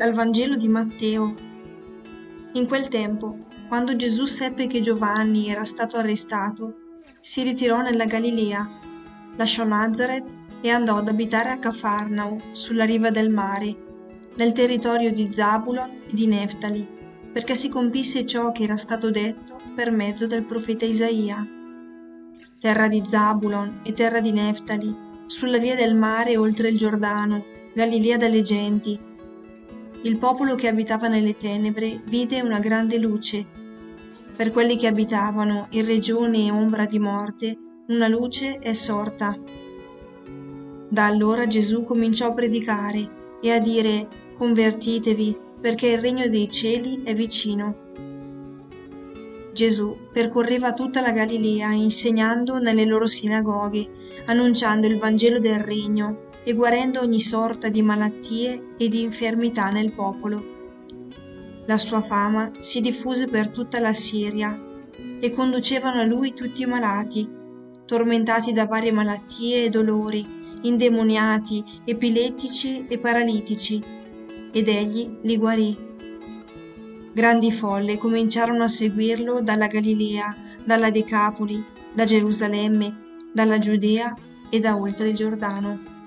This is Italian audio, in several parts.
dal Vangelo di Matteo. In quel tempo, quando Gesù seppe che Giovanni era stato arrestato, si ritirò nella Galilea, lasciò Nazareth e andò ad abitare a Cafarnao, sulla riva del mare, nel territorio di Zabulon e di Neftali, perché si compisse ciò che era stato detto per mezzo del profeta Isaia. Terra di Zabulon e terra di Neftali, sulla via del mare oltre il Giordano, Galilea delle genti. Il popolo che abitava nelle tenebre vide una grande luce. Per quelli che abitavano in regione ombra di morte, una luce è sorta. Da allora Gesù cominciò a predicare e a dire convertitevi perché il regno dei cieli è vicino. Gesù percorreva tutta la Galilea insegnando nelle loro sinagoghe, annunciando il Vangelo del regno e guarendo ogni sorta di malattie e di infermità nel popolo. La sua fama si diffuse per tutta la Siria e conducevano a lui tutti i malati, tormentati da varie malattie e dolori, indemoniati, epilettici e paralitici, ed egli li guarì. Grandi folle cominciarono a seguirlo dalla Galilea, dalla Decapoli, da Gerusalemme, dalla Giudea e da oltre il Giordano.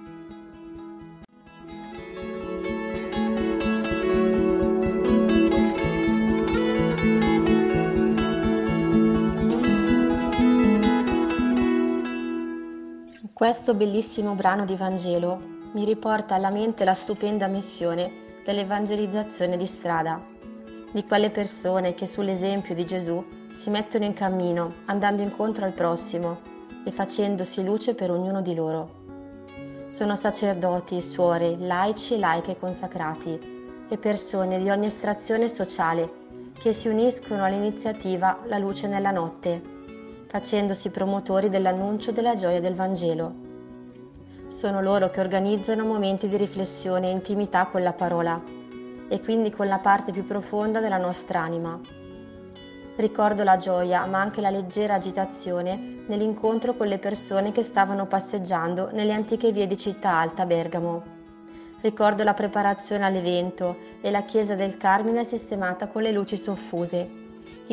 Questo bellissimo brano di Vangelo mi riporta alla mente la stupenda missione dell'evangelizzazione di strada di quelle persone che sull'esempio di Gesù si mettono in cammino, andando incontro al prossimo e facendosi luce per ognuno di loro. Sono sacerdoti, suore, laici laiche consacrati e persone di ogni estrazione sociale che si uniscono all'iniziativa La luce nella notte, facendosi promotori dell'annuncio della gioia del Vangelo. Sono loro che organizzano momenti di riflessione e intimità con la parola e quindi con la parte più profonda della nostra anima. Ricordo la gioia, ma anche la leggera agitazione nell'incontro con le persone che stavano passeggiando nelle antiche vie di Città Alta Bergamo. Ricordo la preparazione all'evento e la chiesa del Carmine sistemata con le luci soffuse,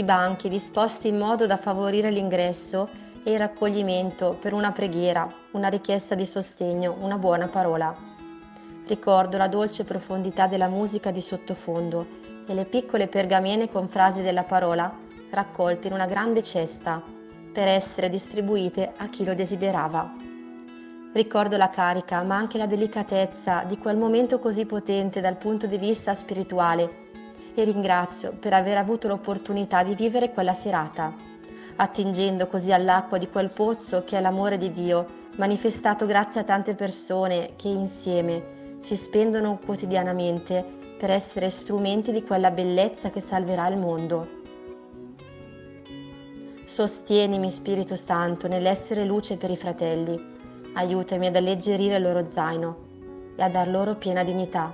i banchi disposti in modo da favorire l'ingresso e il raccoglimento per una preghiera, una richiesta di sostegno, una buona parola. Ricordo la dolce profondità della musica di sottofondo e le piccole pergamene con frasi della parola raccolte in una grande cesta per essere distribuite a chi lo desiderava. Ricordo la carica, ma anche la delicatezza di quel momento così potente dal punto di vista spirituale e ringrazio per aver avuto l'opportunità di vivere quella serata, attingendo così all'acqua di quel pozzo che è l'amore di Dio, manifestato grazie a tante persone che insieme si spendono quotidianamente per essere strumenti di quella bellezza che salverà il mondo. Sostienimi, Spirito Santo, nell'essere luce per i fratelli. Aiutami ad alleggerire il loro zaino e a dar loro piena dignità.